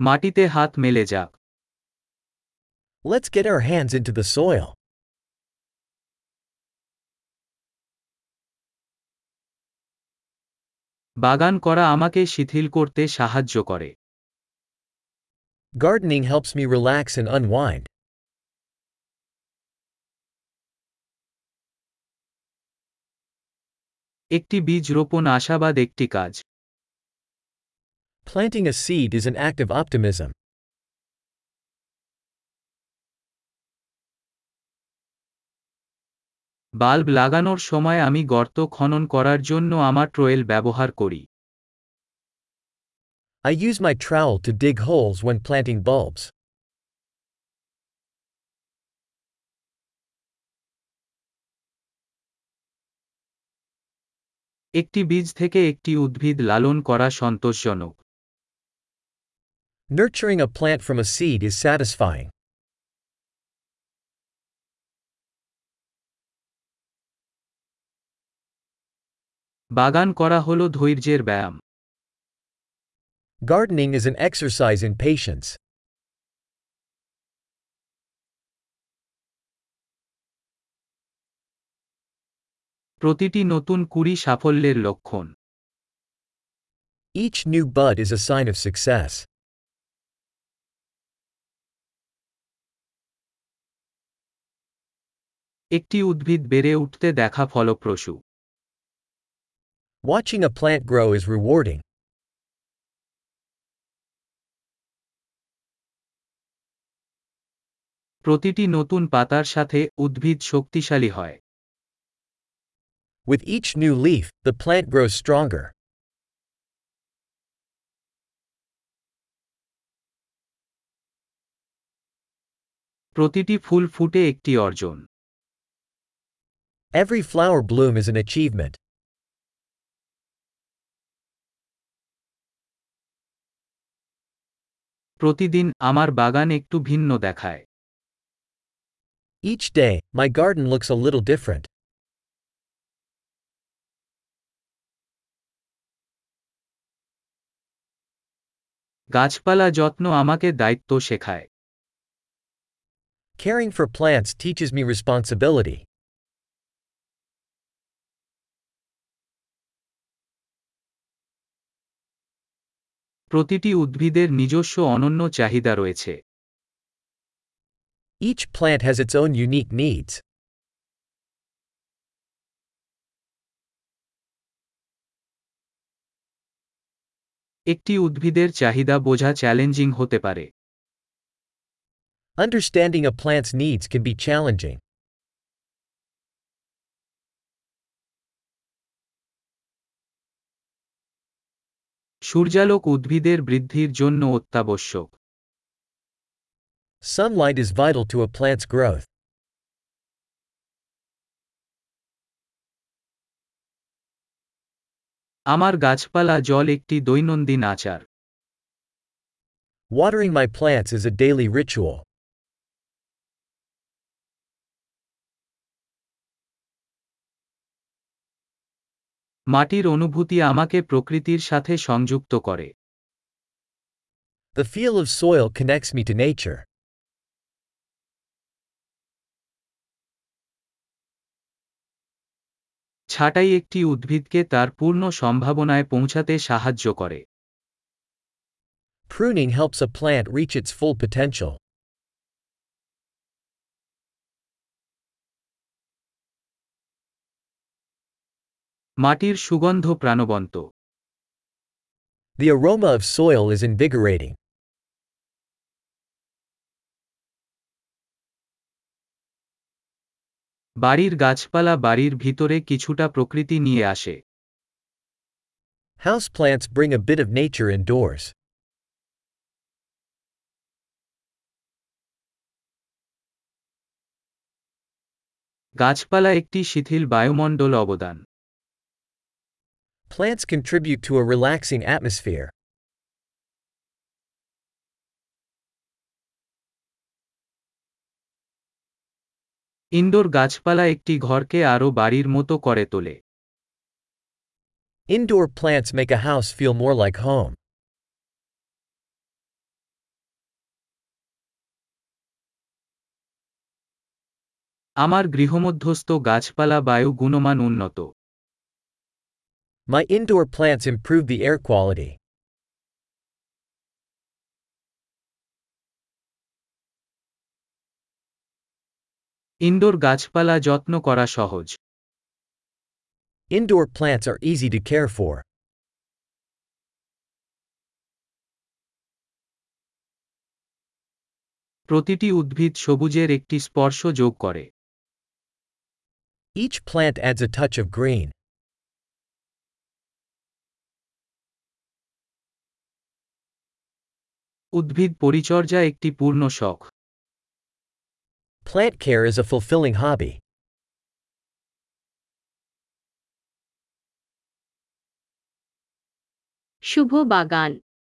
মাটিতে হাত মেলে যাক Let's get our hands into the soil. বাগান করা আমাকে শিথিল করতে সাহায্য করে Gardening helps me relax and unwind. একটি বীজ রোপণ আশাবাদ একটি কাজ Planting a seed is an act of optimism. Bulb লাগানোর সময় আমি গর্ত খনন করার জন্য আমার ট্রোয়েল ব্যবহার করি I use my trowel to dig holes when planting bulbs. একটি বীজ থেকে একটি উদ্ভিদ লালন করা সন্তোষজনক Nurturing a plant from a seed is satisfying. বাগান করা হল ধৈর্যের ব্যায়াম Gardening is an exercise in patience. প্রতিটি নতুন কুড়ি সাফল্যের লক্ষণ Each new bud is a sign of success. একটি উদ্ভিদ বেড়ে উঠতে দেখা ফলপ্রসূ Watching a plant grow is rewarding. প্রতিটি নতুন পাতার সাথে উদ্ভিদ শক্তিশালী হয় With each new leaf, the plant grows stronger. প্রতিটি ফুল ফুটে একটি অর্জন Every flower bloom is an achievement. প্রতিদিন আমার বাগান একটু ভিন্ন দেখায় Each day, my garden looks a little different. গাছপালা যত্ন আমাকে দায়িত্ব শেখায় Caring for plants teaches me responsibility. প্রতিটি উদ্ভিদের নিজস্ব অনন্য চাহিদা রয়েছে Each plant has its own unique needs. একটি উদ্ভিদের চাহিদা বোঝা চ্যালেঞ্জিং হতে পারে Understanding a plant's needs can be challenging. সূর্যালোক উদ্ভিদের বৃদ্ধির জন্য অত্যাবশ্যক Sunlight is vital to a plant's growth. আমার গাছপালা জল একটি দৈনন্দিন আচার Watering my plants is a daily ritual. মাটির অনুভূতি আমাকে প্রকৃতির সাথে সংযুক্ত করে The feel of soil connects me to nature. ছাঁটাই একটি উদ্ভিদকে তার পূর্ণ সম্ভাবনায় পৌঁছাতে সাহায্য করে Pruning helps a plant reach its full potential. মাটির সুগন্ধ প্রাণবন্ত The aroma of soil is invigorating. বাড়ির গাছপালা বাড়ির ভিতরে কিছুটা প্রকৃতি নিয়ে আসে Houseplants bring a bit of nature indoors. গাছপালা একটি শিথিল বায়ুমণ্ডল অবদান plants contribute to a relaxing atmosphere. Indoor গাছপালা একটি ঘরকে আরও বাড়ির মতো করে তোলে। Indoor plants make a house feel more like home আমার গৃহমধ্যস্থ গাছপালা বায়ু গুণমান উন্নত। My indoor plants improve the air quality. Indoor গাছপালা যত্ন করা সহজ Indoor plants are easy to care for. প্রতিটি উদ্ভিদ সবুজের একটি স্পর্শ যোগ করে Each plant adds a touch of green. উদ্ভিদ পরিচর্যা একটি পূর্ণ শখ Plant care is a fulfilling hobby. শুভ বাগান